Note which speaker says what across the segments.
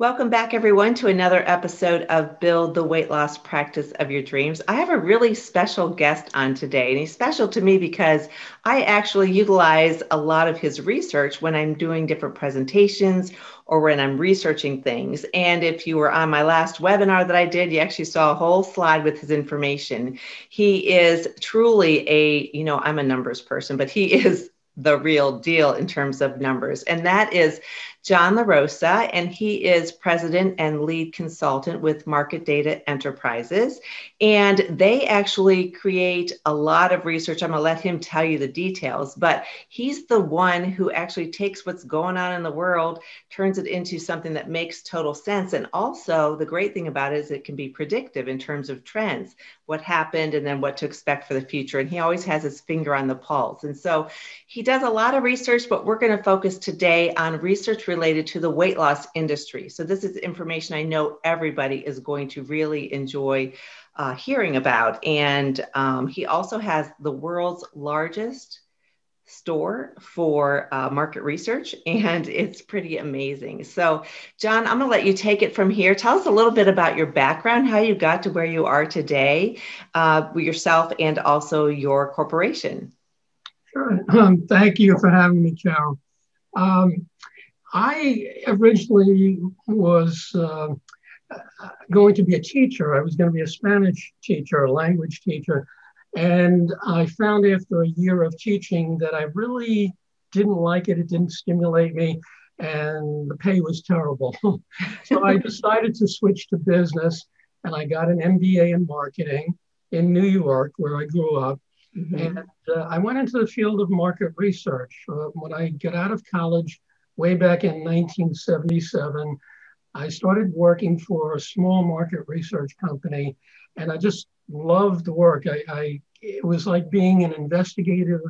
Speaker 1: Welcome back, everyone, to another episode of Build the Weight Loss Practice of Your Dreams. I have a really special guest on today, and he's special to me because I actually utilize a lot of his research when I'm doing different presentations or when I'm researching things. And if you were on my last webinar that I did, you actually saw a whole slide with his information. He is truly a, you know, I'm a numbers person, but he is the real deal in terms of numbers. And that is John LaRosa, and he is president and lead consultant with Marketdata Enterprises. And they actually create a lot of research. I'm going to let him tell you the details, but he's the one who actually takes what's going on in the world, turns it into something that makes total sense. And also, the great thing about it is it can be predictive in terms of trends, what happened, and then what to expect for the future. And he always has his finger on the pulse. And so he does a lot of research, but we're going to focus today on research related to the weight loss industry. So, this is information I know everybody is going to really enjoy uh, hearing about. And um, he also has the world's largest store for uh, market research, and it's pretty amazing. So, John, I'm going to let you take it from here. Tell us a little bit about your background, how you got to where you are today, uh, yourself, and also your corporation.
Speaker 2: Sure. Um, thank you for having me, Carol. Um, I originally was uh, going to be a teacher. I was going to be a Spanish teacher, a language teacher. And I found after a year of teaching that I really didn't like it. It didn't stimulate me, and the pay was terrible. so I decided to switch to business, and I got an MBA in marketing in New York, where I grew up. Mm-hmm. And uh, I went into the field of market research. Uh, when I got out of college, way back in 1977, I started working for a small market research company, and I just loved the work. I, I it was like being an investigative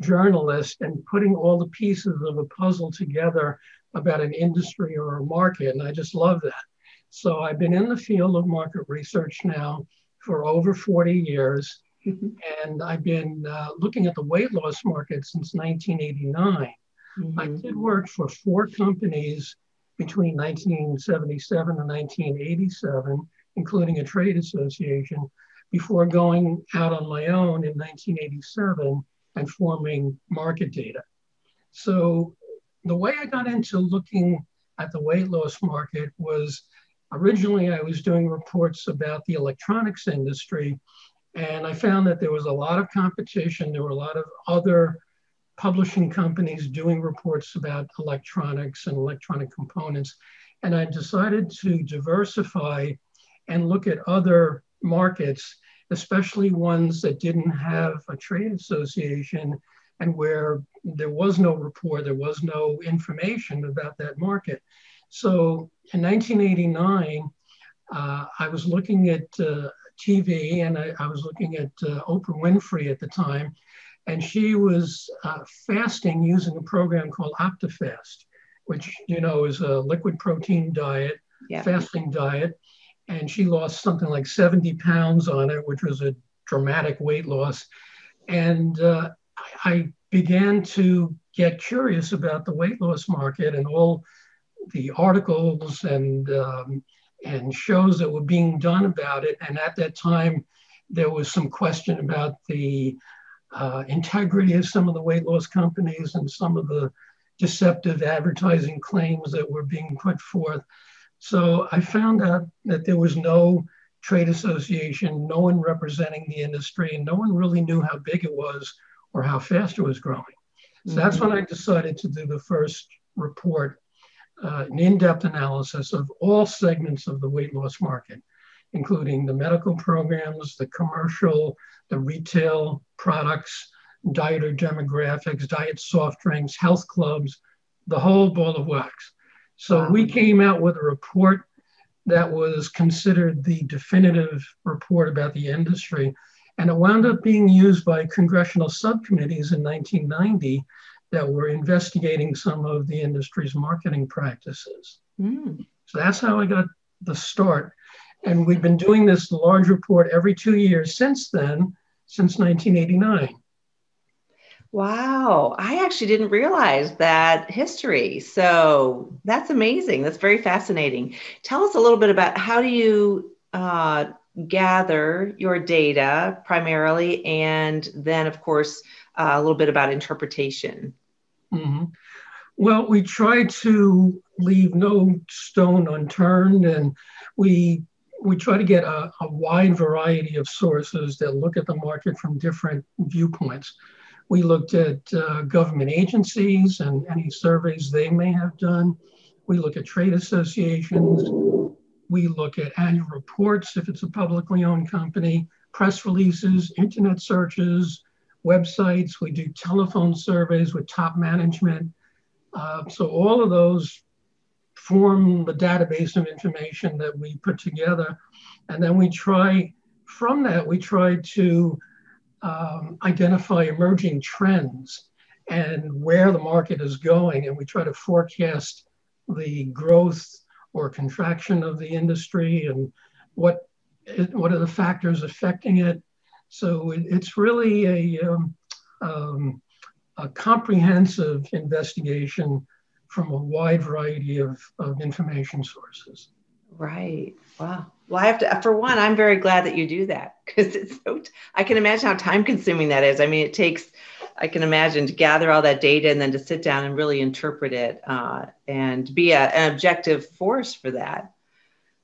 Speaker 2: journalist and putting all the pieces of a puzzle together about an industry or a market, and I just love that. So I've been in the field of market research now for over 40 years, mm-hmm. and I've been uh, looking at the weight loss market since 1989. Mm-hmm. I did work for four companies between 1977 and 1987, including a trade association, before going out on my own in 1987 and forming market data. So the way I got into looking at the weight loss market was originally I was doing reports about the electronics industry, and I found that there was a lot of competition. There were a lot of other publishing companies doing reports about electronics and electronic components. And I decided to diversify and look at other markets, especially ones that didn't have a trade association and where there was no report, there was no information about that market. So in 1989, uh, I was looking at uh, TV and I, I, was looking at uh, Oprah Winfrey at the time and she was uh, fasting using a program called OptiFast, which you know is a liquid protein diet, yeah. fasting diet, and she lost something like 70 pounds on it, which was a dramatic weight loss. And uh, I began to get curious about the weight loss market and all the articles and um, and shows that were being done about it. And at that time, there was some question about the uh, integrity of some of the weight loss companies and some of the deceptive advertising claims that were being put forth. So I found out that there was no trade association, no one representing the industry, and no one really knew how big it was or how fast it was growing. So mm-hmm. that's when I decided to do the first report, uh, an in depth analysis of all segments of the weight loss market including the medical programs, the commercial, the retail products, dieter demographics, diet soft drinks, health clubs, the whole ball of wax. So wow. we came out with a report that was considered the definitive report about the industry. And it wound up being used by congressional subcommittees in 1990 that were investigating some of the industry's marketing practices. Mm. So that's how I got the start. And we've been doing this large report every two years since then, since 1989.
Speaker 1: Wow, I actually didn't realize that history. So that's amazing. That's very fascinating. Tell us a little bit about how do you uh, gather your data primarily, and then, of course, uh, a little bit about interpretation.
Speaker 2: Mm-hmm. Well, we try to leave no stone unturned, and we we try to get a, a wide variety of sources that look at the market from different viewpoints. We looked at uh, government agencies and any surveys they may have done. We look at trade associations. We look at annual reports if it's a publicly owned company, press releases, internet searches, websites. We do telephone surveys with top management. Uh, so all of those form the database of information that we put together. And then we try, from that, we try to um, identify emerging trends and where the market is going. And we try to forecast the growth or contraction of the industry and what what are the factors affecting it. So it, it's really a, um, um, a comprehensive investigation from a wide variety of, of information sources.
Speaker 1: Right. Wow. Well, I have to, for one, I'm very glad that you do that because it's so, I can imagine how time consuming that is. I mean, it takes, I can imagine to gather all that data and then to sit down and really interpret it uh, and be a, an objective force for that.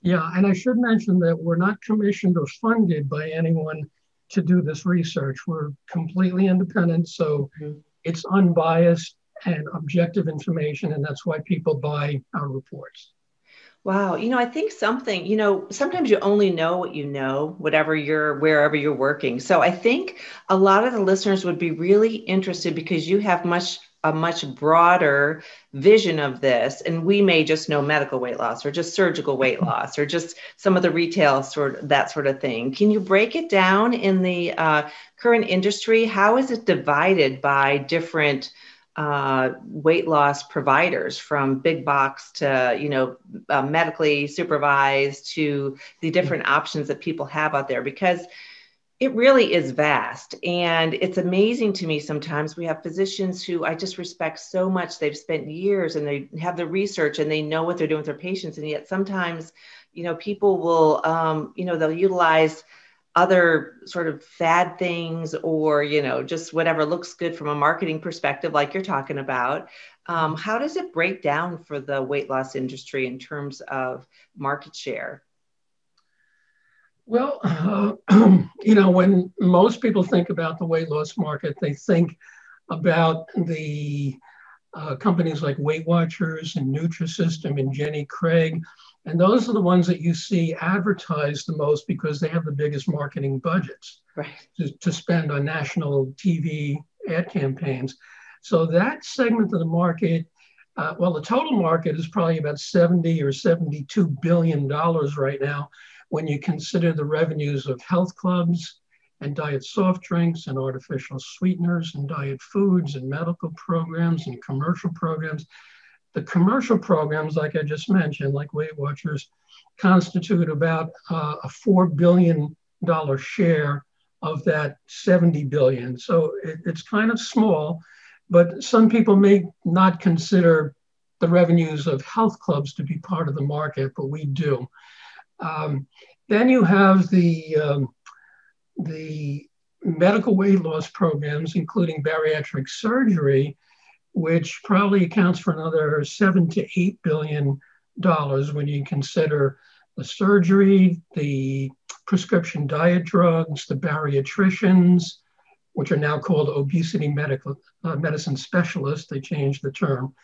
Speaker 2: Yeah. And I should mention that we're not commissioned or funded by anyone to do this research. We're completely independent. So mm-hmm. it's unbiased and objective information. And that's why people buy our reports.
Speaker 1: Wow. You know, I think something, you know, sometimes you only know what you know, whatever you're, wherever you're working. So I think a lot of the listeners would be really interested because you have much, a much broader vision of this. And we may just know medical weight loss or just surgical weight mm-hmm. loss or just some of the retail sort of that sort of thing. Can you break it down in the uh, current industry? How is it divided by different uh, weight loss providers from big box to you know uh, medically supervised to the different options that people have out there because it really is vast. And it's amazing to me sometimes we have physicians who i just respect so much. They've spent years and they have the research and they know what they're doing with their patients. And yet sometimes you know people will um, you know they'll utilize other sort of fad things or you know just whatever looks good from a marketing perspective like you're talking about um, mm-hmm. how does it break down for the weight loss industry in terms of market share
Speaker 2: well uh, you know when most people think about the weight loss market they think about the uh, companies like weight watchers and nutrisystem and jenny craig and those are the ones that you see advertised the most because they have the biggest marketing budgets
Speaker 1: right.
Speaker 2: to, to spend on national TV ad campaigns. So that segment of the market, uh, well, the total market is probably about 70 or 72 billion dollars right now when you consider the revenues of health clubs and diet soft drinks and artificial sweeteners and diet foods and medical programs and commercial programs. The commercial programs, like I just mentioned, like Weight Watchers, constitute about uh, a $4 billion share of that 70 billion. So it, it's kind of small, but some people may not consider the revenues of health clubs to be part of the market, but we do. Um, then you have the, um, the medical weight loss programs, including bariatric surgery, which probably accounts for another seven to eight billion dollars when you consider the surgery, the prescription diet drugs, the bariatricians, which are now called obesity medical uh, medicine specialists. They changed the term.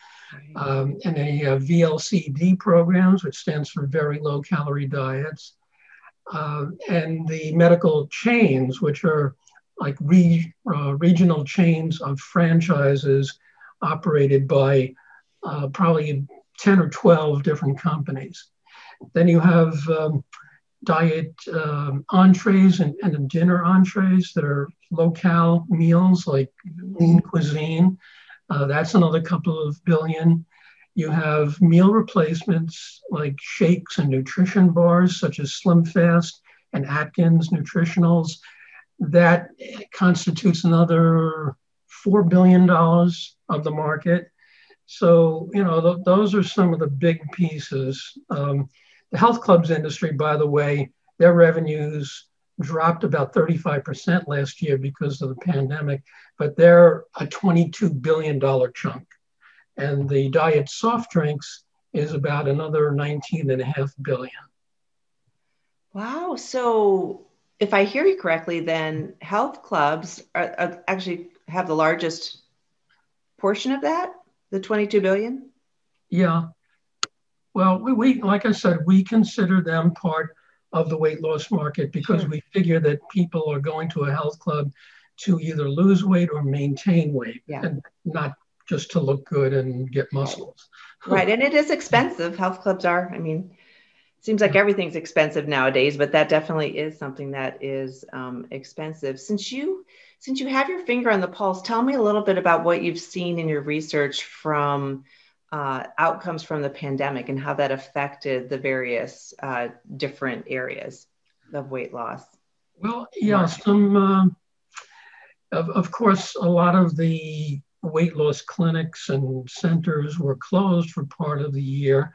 Speaker 2: Um, and then you have VLCD programs, which stands for very low calorie diets. Uh, and the medical chains, which are like re, uh, regional chains of franchises operated by uh, probably 10 or 12 different companies. Then you have um, diet um, entrees and, and dinner entrees that are local meals like lean cuisine. Uh, that's another couple of billion. You have meal replacements like shakes and nutrition bars, such as Slim Fast and Atkins Nutritionals. That constitutes another $4 billion of the market. So, you know, th- those are some of the big pieces. Um, the health clubs industry, by the way, their revenues dropped about 35% last year because of the pandemic, but they're a $22 billion chunk. And the diet soft drinks is about another 19.5 billion.
Speaker 1: Wow. So if I hear you correctly, then health clubs are, are actually have the largest portion of that? the 22 billion?
Speaker 2: Yeah. Well, we, we like I said, we consider them part of the weight loss market because sure. we figure that people are going to a health club to either lose weight or maintain weight yeah. and not just to look good and get muscles.
Speaker 1: Right. And it is expensive. Health clubs are. I mean, seems like everything's expensive nowadays, but that definitely is something that is um, expensive. Since you since you have your finger on the pulse, tell me a little bit about what you've seen in your research from uh, outcomes from the pandemic and how that affected the various uh, different areas of weight loss.
Speaker 2: Well, yeah, some, uh, of, of course, a lot of the weight loss clinics and centers were closed for part of the year.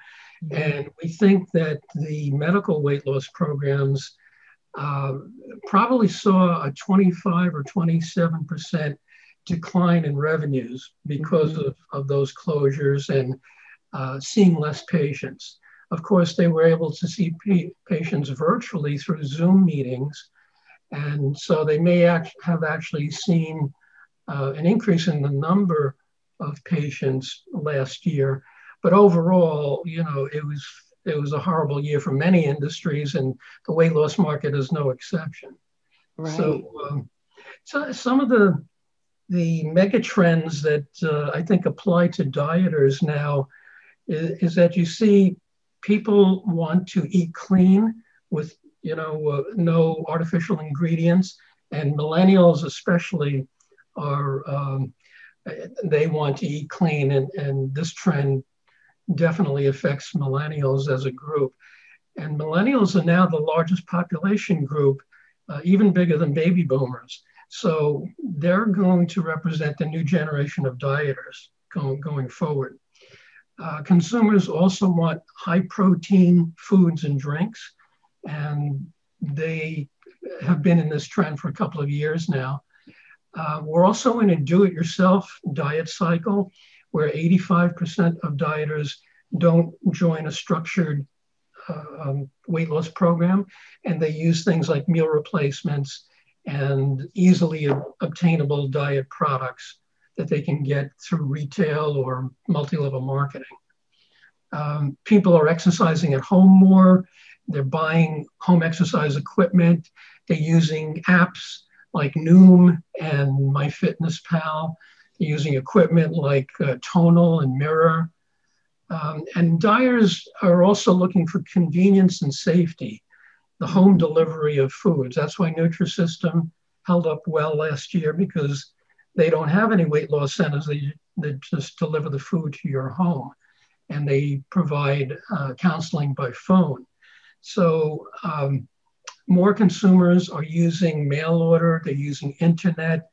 Speaker 2: And we think that the medical weight loss programs uh, probably saw a 25 or 27 percent decline in revenues because mm-hmm. of, of those closures and uh, seeing less patients. Of course, they were able to see patients virtually through Zoom meetings. And so they may act- have actually seen uh, an increase in the number of patients last year. But overall, you know, it was it was a horrible year for many industries, and the weight loss market is no exception. Right. So, um, so some of the the mega trends that uh, I think apply to dieters now is, is, that you see people want to eat clean with you know uh, no artificial ingredients, and millennials especially are um, they want to eat clean, and, and this trend definitely affects millennials as a group. And millennials are now the largest population group, uh, even bigger than baby boomers. So they're going to represent the new generation of dieters going, going forward. Uh, consumers also want high protein foods and drinks, and they have been in this trend for a couple of years now. Uh, we're also in a do it yourself diet cycle where 85% of dieters don't join a structured uh, um, weight loss program, and they use things like meal replacements and easily obtainable diet products that they can get through retail or multi level marketing. Um, people are exercising at home more, they're buying home exercise equipment, they're using apps like Noom and MyFitnessPal using equipment like uh, Tonal and Mirror. Um, and dyers are also looking for convenience and safety, the home delivery of foods. That's why Nutrisystem held up well last year because they don't have any weight loss centers. They, they just deliver the food to your home and they provide uh, counseling by phone. So um, more consumers are using mail order, they're using internet,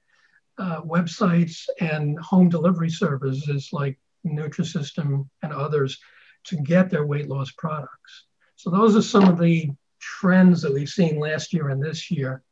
Speaker 2: uh, websites and home delivery services like Nutrisystem and others to get their weight loss products. So those are some of the trends that we've seen last year and this year.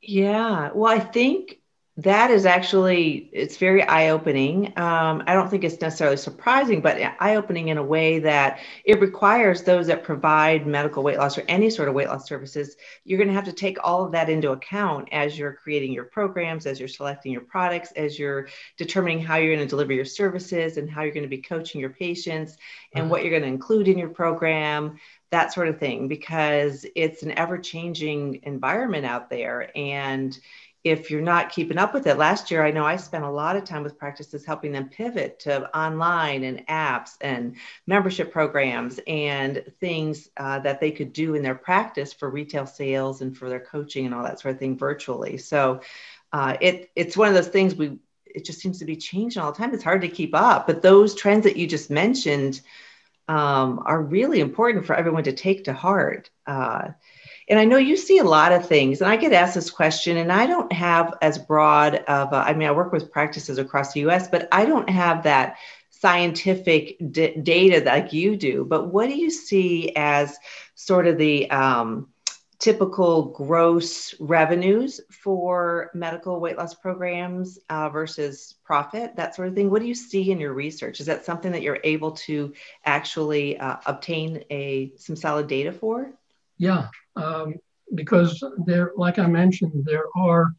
Speaker 1: Yeah, well, I think that is actually it's very eye-opening. Um, i don't think it's necessarily surprising but eye-opening in a way that it requires those that provide medical weight loss or any sort of weight loss services you're going to have to take all of that into account as you're creating your programs as you're selecting your products as you're determining how you're going to deliver your services and how you're going to be coaching your patients and what you're going to include in your program that sort of thing because it's an ever-changing environment out there. And if you're not keeping up with it. Last year i know i spent a lot of time with practices helping them pivot to online and apps and membership programs and things uh, that they could do in their practice for retail sales and for their coaching and all that sort of thing virtually. So uh, it, it's one of those things we it just seems to be changing all the time. It's hard to keep up but those trends that you just mentioned um, are really important for everyone to take to heart. Uh, and I know you see a lot of things, and I get asked this question, and I don't have as broad of, a, I mean, I work with practices across the US, but I don't have that scientific d- data like you do. But what do you see as sort of the um, typical gross revenues for medical weight loss programs uh, versus profit, that sort of thing? What do you see in your research? Is that something that you're able to actually uh, obtain a some solid data for?
Speaker 2: Yeah, um, because there, like I mentioned, there are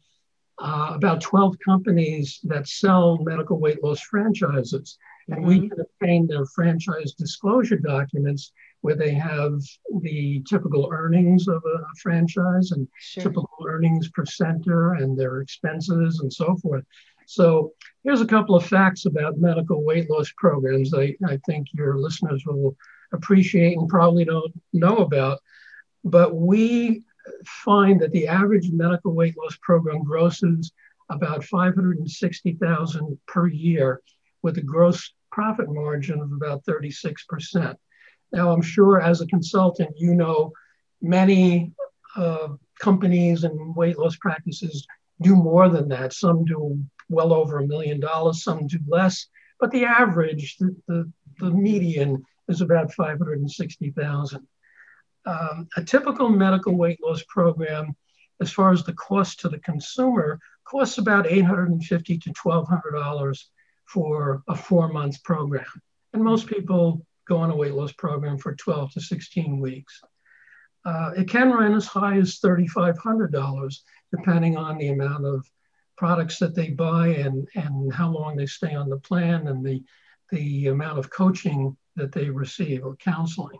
Speaker 2: uh, about 12 companies that sell medical weight loss franchises, and mm-hmm. we can obtain their franchise disclosure documents where they have the typical earnings of a franchise and sure. typical earnings per center and their expenses and so forth. So here's a couple of facts about medical weight loss programs I, I think your listeners will appreciate and probably don't know about. But we find that the average medical weight loss program grosses about 560,000 per year with a gross profit margin of about 36%. Now, I'm sure as a consultant, you know many uh, companies and weight loss practices do more than that. Some do well over a million dollars, some do less, but the average, the, the, the median is about 560,000. Um, a typical medical weight loss program, as far as the cost to the consumer, costs about 850 to $1,200 for a four month program. And most people go on a weight loss program for 12 to 16 weeks. Uh, it can run as high as $3,500, depending on the amount of products that they buy and, and how long they stay on the plan and the, the amount of coaching that they receive or counseling.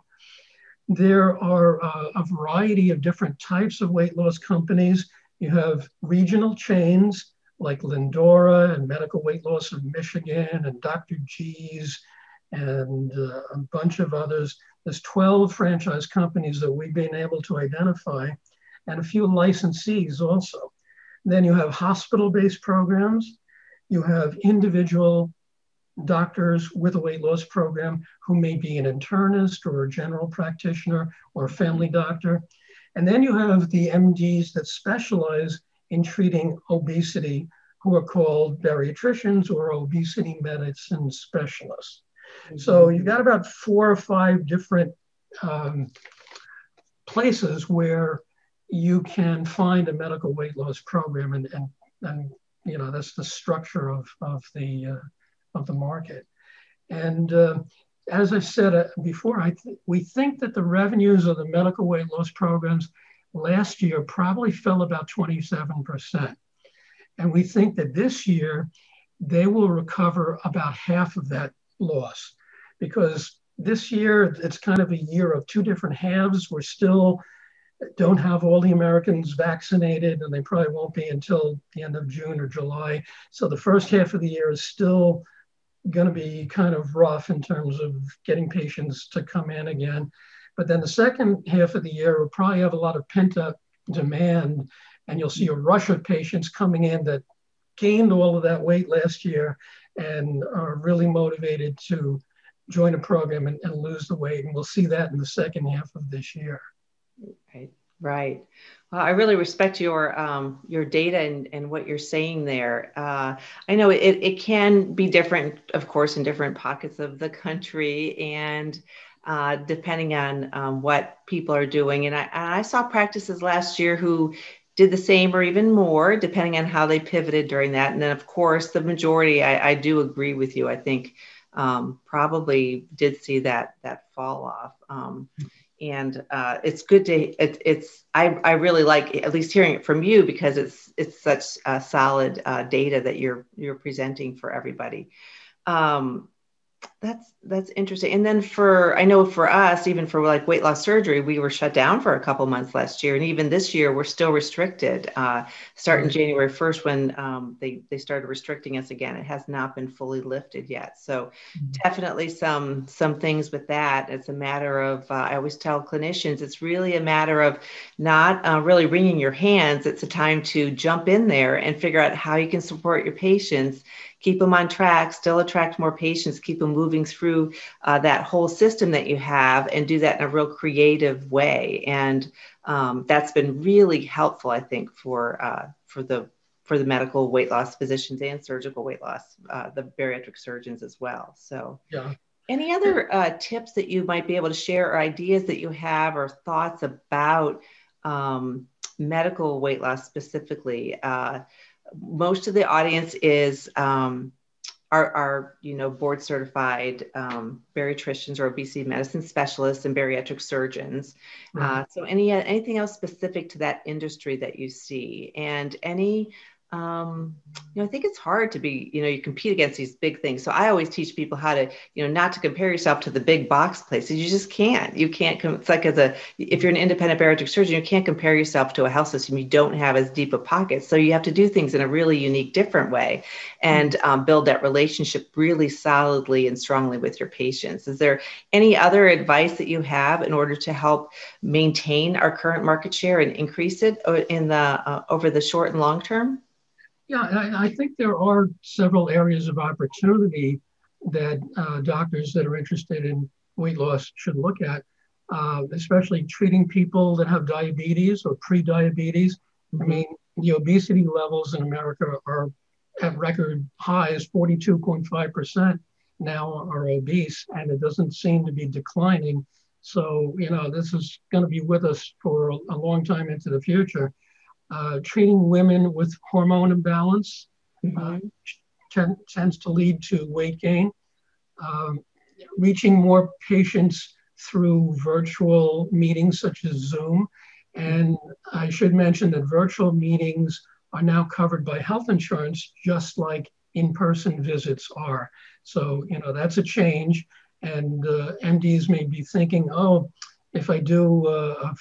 Speaker 2: There are uh, a variety of different types of weight loss companies. You have regional chains like Lindora and Medical Weight Loss of Michigan and Dr. G's and uh, a bunch of others. There's 12 franchise companies that we've been able to identify and a few licensees also. Then you have hospital based programs, you have individual doctors with a weight loss program who may be an internist or a general practitioner or a family doctor. And then you have the MDs that specialize in treating obesity, who are called bariatricians or obesity medicine specialists. So you've got about four or five different um, places where you can find a medical weight loss program, and and, and you know that's the structure of of the uh, of the market. And uh, as I said uh, before, I th- we think that the revenues of the medical weight loss programs last year probably fell about 27%. And we think that this year they will recover about half of that loss because this year it's kind of a year of two different halves. We're still don't have all the Americans vaccinated, and they probably won't be until the end of June or July. So the first half of the year is still going to be kind of rough in terms of getting patients to come in again. But then the second half of the year we'll probably have a lot of pent up demand, and you'll see a rush of patients coming in that gained all of that weight last year and are really motivated to join a program and, and lose the weight. And we'll see that in the second half of this year.
Speaker 1: Right. Right. Well, I really respect your um, your data and, and what you're saying there. Uh, I know it, it can be different, of course, in different pockets of the country and uh, depending on um, what people are doing. And I, I saw practices last year who did the same or even more, depending on how they pivoted during that. And then, of course, the majority, I, I do agree with you. I think um, probably did see that that fall off. Um, and uh, it's good to it, it's I, I really like at least hearing it from you because it's it's such solid uh, data that you're you're presenting for everybody. Um, that's that's interesting. And then for I know for us, even for like weight loss surgery, we were shut down for a couple months last year, and even this year we're still restricted. Uh, starting January first, when um, they they started restricting us again, it has not been fully lifted yet. So mm-hmm. definitely some some things with that. It's a matter of uh, I always tell clinicians it's really a matter of not uh, really wringing your hands. It's a time to jump in there and figure out how you can support your patients, keep them on track, still attract more patients, keep them moving moving through uh, that whole system that you have and do that in a real creative way. And um, that's been really helpful, I think, for uh, for the for the medical weight loss physicians and surgical weight loss, uh, the bariatric surgeons as well. So, yeah. Any other uh, tips that you might be able to share, or ideas that you have, or thoughts about um, medical weight loss specifically? Uh, most of the audience is um, are, are you know board certified um, bariatricians or obesity medicine specialists and bariatric surgeons. Uh, so any anything else specific to that industry that you see, and any um, you know, I think it's hard to be, you know, you compete against these big things. So I always teach people how to, you know, not to compare yourself to the big box places. You just can't. You can't. It's like as a, if you're an independent bariatric surgeon, you can't compare yourself to a health system. You don't have as deep a pocket. So you have to do things in a really unique, different way, and um, build that relationship really solidly and strongly with your patients. Is there any other advice that you have in order to help maintain our current market share and increase it in the uh, over the short and long term?
Speaker 2: Yeah, I, I, think there are several areas of opportunity that uh, doctors that are interested in weight loss should look at, uh, especially treating people that have diabetes or pre-diabetes. I mean, the obesity levels in America are at record highs, 42.5% now are obese, and it doesn't seem to be declining. So, you know, this is going to be with us for a long time into the future uh, treating women with hormone imbalance mm-hmm. uh, tends to lead to weight gain. Um, reaching more patients through virtual meetings such as Zoom. And I should mention that virtual meetings are now covered by health insurance, just like in person visits are. So, you know, that's a change. And uh, MDs may be thinking, oh, if I do a, a,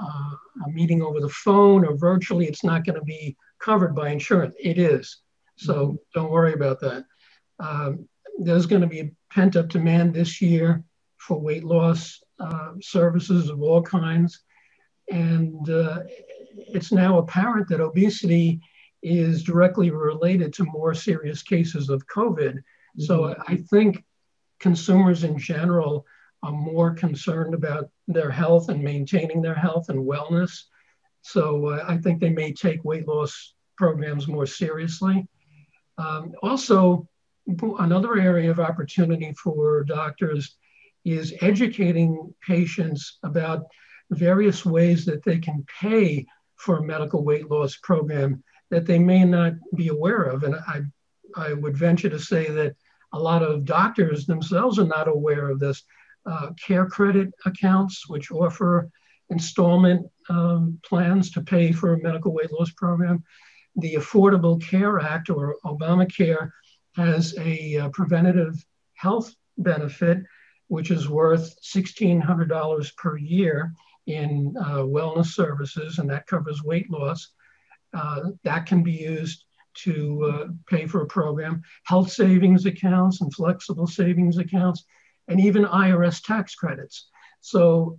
Speaker 2: a, meeting over the phone or virtually, it's not going to be covered by insurance. It is. So mm-hmm. don't worry about that. Um, there's going to be pent up demand this year for weight loss uh, services of all kinds. And uh, it's now apparent that obesity is directly related to more serious cases of COVID. Mm-hmm. So I think consumers in general are more concerned about their health and maintaining their health and wellness. So uh, I think they may take weight loss programs more seriously. Um, also, another area of opportunity for doctors is educating patients about various ways that they can pay for a medical weight loss program that they may not be aware of. And I, I would venture to say that a lot of doctors themselves are not aware of this uh, care credit accounts, which offer installment um, plans to pay for a medical weight loss program. The Affordable Care Act, or Obamacare, has a uh, preventative health benefit, which is worth $1,600 per year in uh, wellness services, and that covers weight loss. Uh, that can be used to uh, pay for a program. Health savings accounts and flexible savings accounts and even IRS tax credits. So,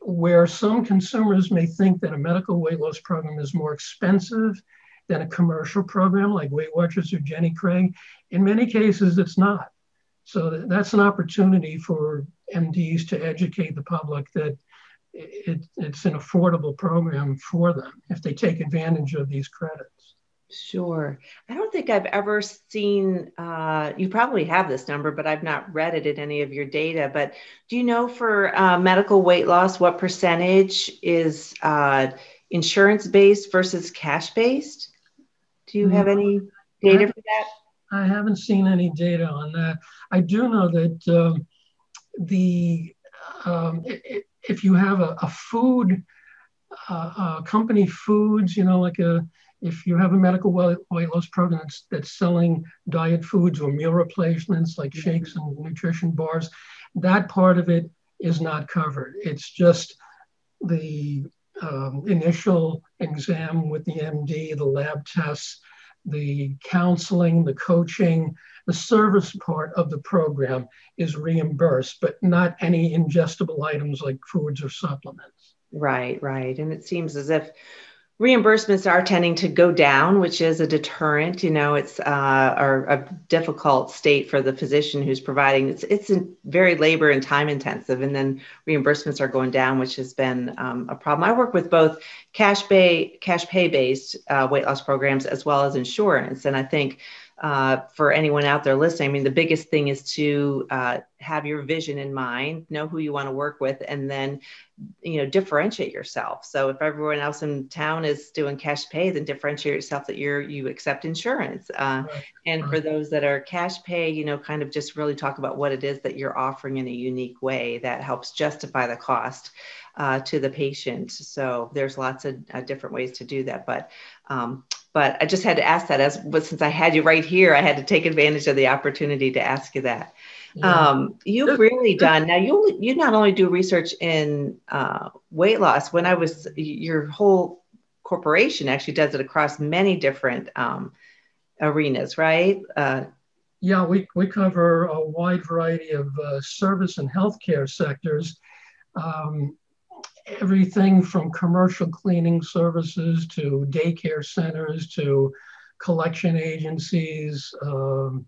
Speaker 2: where some consumers may think that a medical weight loss program is more expensive than a commercial program like Weight Watchers or Jenny Craig, in many cases it's not. So, that's an opportunity for MDs to educate the public that it, it's an affordable program for them if they take advantage of these credits.
Speaker 1: Sure. I don't think I've ever seen, uh, you probably have this number, but I've not read it in any of your data. But do you know for uh, medical weight loss, what percentage is uh, insurance based versus cash based? Do you have any data for that?
Speaker 2: I haven't seen any data on that. I do know that um, the um, if you have a, a food uh, company foods, you know, like a if you have a medical weight loss program that's, that's selling diet foods or meal replacements like shakes and nutrition bars, that part of it is not covered. It's just the um, initial exam with the MD, the lab tests, the counseling, the coaching, the service part of the program is reimbursed, but not any ingestible items like foods or supplements.
Speaker 1: Right, right. And it seems as if reimbursements are tending to go down, which is a deterrent. You know, it's uh, or a difficult state for the physician who's providing. It's it's very labor and time intensive, and then reimbursements are going down, which has been um, a problem. I work with both cash pay cash pay based uh, weight loss programs as well as insurance, and I think uh, for anyone out there listening, I mean, the biggest thing is to uh, have your vision in mind, know who you want to work with, and then, you know, differentiate yourself. So if everyone else in town is doing cash pay, then differentiate yourself that you're you accept insurance. Uh, right. And right. for those that are cash pay, you know, kind of just really talk about what it is that you're offering in a unique way that helps justify the cost. Uh, to the patient. So there's lots of uh, different ways to do that. But um, but I just had to ask that as but since I had you right here, I had to take advantage of the opportunity to ask you that. Yeah. Um, you've really done now. You you not only do research in uh, weight loss. When I was your whole corporation actually does it across many different um, arenas, right? Uh,
Speaker 2: yeah, we we cover a wide variety of uh, service and healthcare sectors. Um, everything from commercial cleaning services to daycare centers to collection agencies, um,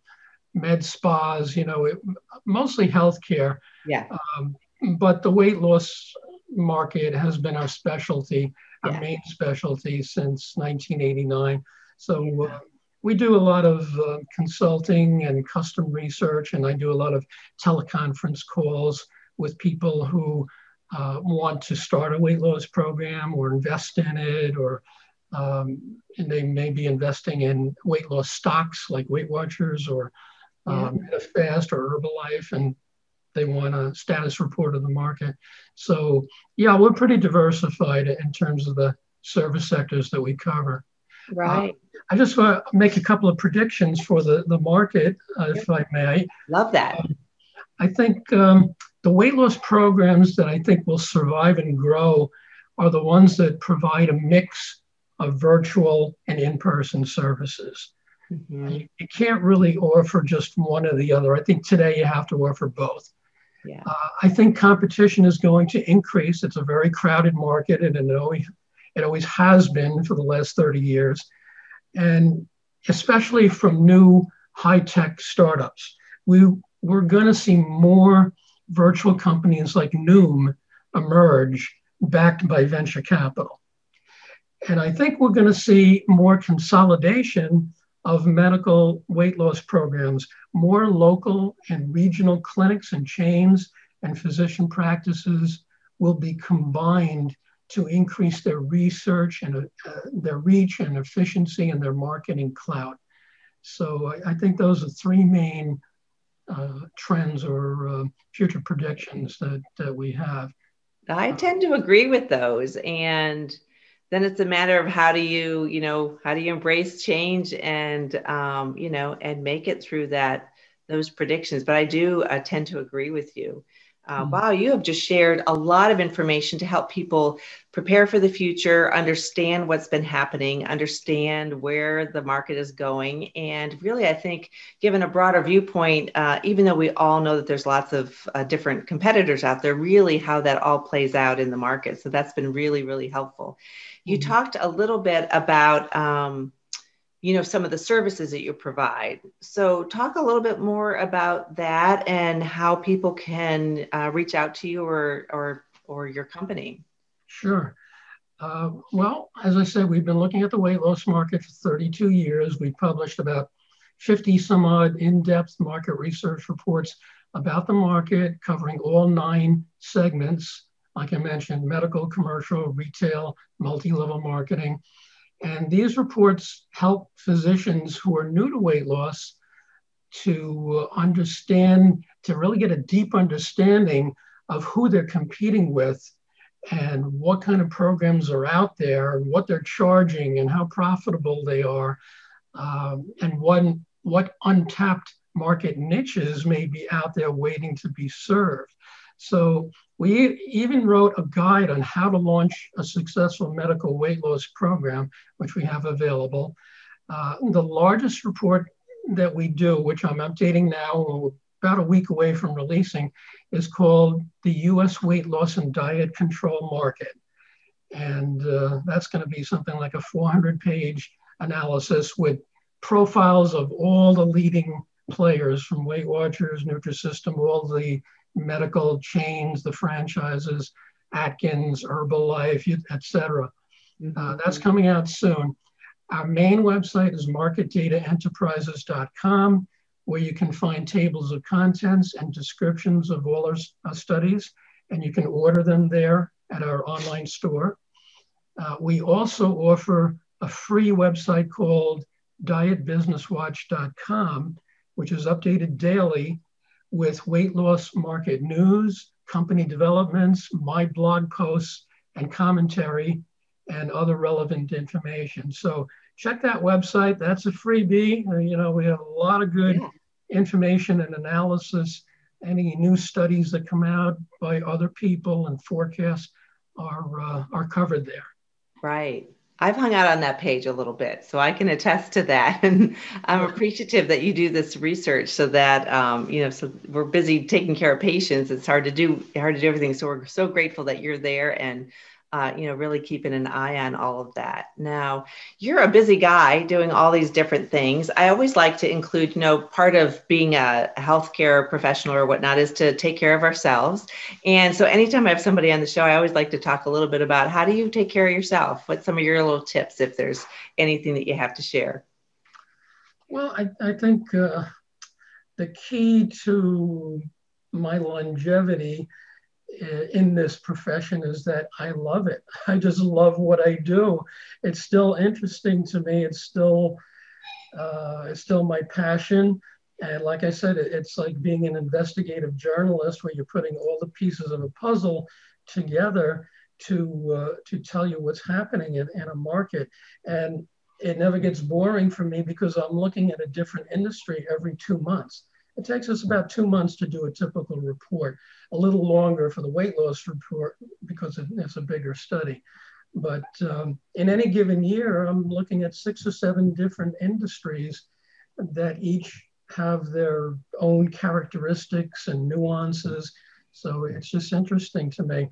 Speaker 2: med spas, you know, it, mostly healthcare.
Speaker 1: Yeah.
Speaker 2: Um, but the weight loss market has been our specialty, our main specialty since 1989. So uh, we do a lot of uh, consulting and custom research, and I do a lot of teleconference calls with people who uh, want to start a weight loss program or invest in it, or um, and they may be investing in weight loss stocks like Weight Watchers or um, yeah. Fast or Herbalife, and they want a status report of the market. So yeah, we're pretty diversified in terms of the service sectors that we cover.
Speaker 1: Right. Uh,
Speaker 2: I just want to make a couple of predictions for the, the market, uh, if I may.
Speaker 1: Love that. Um,
Speaker 2: I think um, the weight loss programs that I think will survive and grow are the ones that provide a mix of virtual and in person services. Mm-hmm. You, you, can't really offer just one or the other. I think today you have to offer both.
Speaker 1: Yeah. Uh,
Speaker 2: I think competition is going to increase. It's a very crowded market, and it always, it always has been for the last 30 years. And especially from new high tech startups, we, we're going to see more virtual companies like Noom emerge backed by venture capital. And I think we're going to see more consolidation of medical weight loss programs, more local and regional clinics and chains and physician practices will be combined to increase their research and uh, their reach and efficiency and their marketing clout. So I, I think those are three main uh, trends or uh, future predictions that, that we have.
Speaker 1: I tend to agree with those. And then it's a matter of how do you, you know, how do you embrace change and, um, you know, and make it through that, those predictions. But I do uh, tend to agree with you. Uh, hmm. wow, you have just shared a lot of information to help people prepare for the future, understand what's been happening, understand where the market is going. And really, I think, given a broader viewpoint, uh, even though we all know that there's lots of uh, different competitors out there, really how that all plays out in the market. So that's been really, really helpful. You mm-hmm. talked a little bit about. Um, you know some of the services that you provide. So talk a little bit more about that and how people can uh, reach out to you or or or your company.
Speaker 2: Sure. Uh, well as i said we've been looking at the weight loss market for 32 years. We published about 50 some odd in-depth market research reports about the market covering all nine segments. Like i mentioned medical commercial retail multi-level marketing and these reports help physicians who are new to weight loss to understand, to really get a deep understanding of who they're competing with and what kind of programs are out there and what they're charging and how profitable they are um, and what, what untapped market niches may be out there waiting to be served. So we even wrote a guide on how to launch a successful medical weight loss program, which we have available. Uh, the largest report that we do, which I'm updating now, about a week away from releasing, is called the US Weight Loss and Diet Control Market. And uh, that's going to be something like a 400 page analysis with profiles of all the leading players from Weight Watchers, Nutrisystem, all the medical chains, the franchises, Atkins, Herbalife, etc. Mm-hmm. Uh, that's coming out soon. Our main website is marketdataenterprises.com, where you can find tables of contents and descriptions of all our uh, studies, and you can order them there at our online store. Uh, we also offer a free website called dietbusinesswatch.com, which is updated daily with weight loss market news, company developments, my blog posts, and commentary, and other relevant information. So check that website. That's a freebie. Uh, you know, we have a lot of good yeah. information and analysis. Any new studies that come out by other people and forecasts are uh, are covered there.
Speaker 1: Right. I've hung out on that page a little bit, so I can attest to that. And I'm appreciative that you do this research so that um, you know, so we're busy taking care of patients. It's hard to do hard to do everything. So we're so grateful that you're there and uh, you know, really keeping an eye on all of that. Now, you're a busy guy doing all these different things. I always like to include, you know, part of being a healthcare professional or whatnot is to take care of ourselves. And so, anytime I have somebody on the show, I always like to talk a little bit about how do you take care of yourself? What's some of your little tips if there's anything that you have to share?
Speaker 2: Well, I, I think uh, the key to my longevity in this profession is that I love it. I just love what I do. It's still interesting to me. It's still uh, it's still my passion. And like I said, it's like being an investigative journalist where you're putting all the pieces of a puzzle together to uh, to tell you what's happening in, in a market. And it never gets boring for me because I'm looking at a different industry every two months. It takes us about two months to do a typical report, a little longer for the weight loss report because it's a bigger study. But um, in any given year, I'm looking at six or seven different industries that each have their own characteristics and nuances. So it's just interesting to me.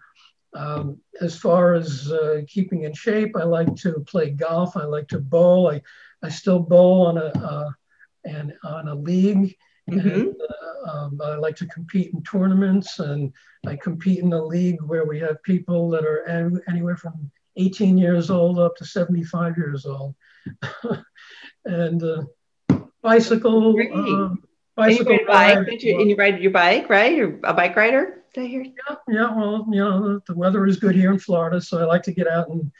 Speaker 2: Um, as far as uh, keeping in shape, I like to play golf. I like to bowl. I, I still bowl on a uh, and on a league Mm-hmm. And, uh, um, I like to compete in tournaments, and I compete in a league where we have people that are any, anywhere from 18 years old up to 75 years old. and uh, bicycle, uh,
Speaker 1: bicycle. And you, ride bike, you, and you ride your bike, right? You're a bike rider. Did I hear?
Speaker 2: Yeah, yeah. Well, you know, the weather is good here in Florida, so I like to get out and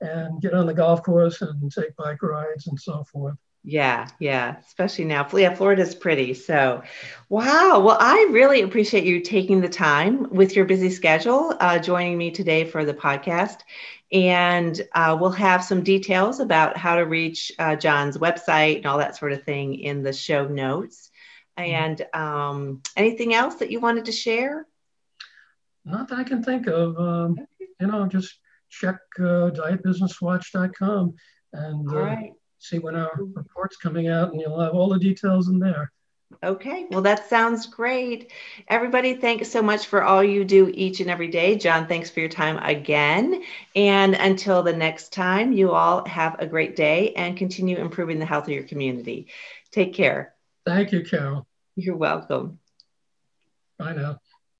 Speaker 2: and get on the golf course and take bike rides and so forth.
Speaker 1: Yeah, yeah, especially now. Yeah, Florida's pretty. So, wow. Well, I really appreciate you taking the time with your busy schedule, uh, joining me today for the podcast. And uh, we'll have some details about how to reach uh, John's website and all that sort of thing in the show notes. Mm-hmm. And um, anything else that you wanted to share?
Speaker 2: Not that I can think of. Um, you know, just check uh, dietbusinesswatch.com and.
Speaker 1: All uh, right
Speaker 2: see when our report's coming out, and you'll have all the details in there.
Speaker 1: Okay, well, that sounds great. Everybody, thanks so much for all you do each and every day. John, thanks for your time again. And until the next time, you all have a great day and continue improving the health of your community. Take care.
Speaker 2: Thank you, Carol.
Speaker 1: You're welcome.
Speaker 2: Bye now.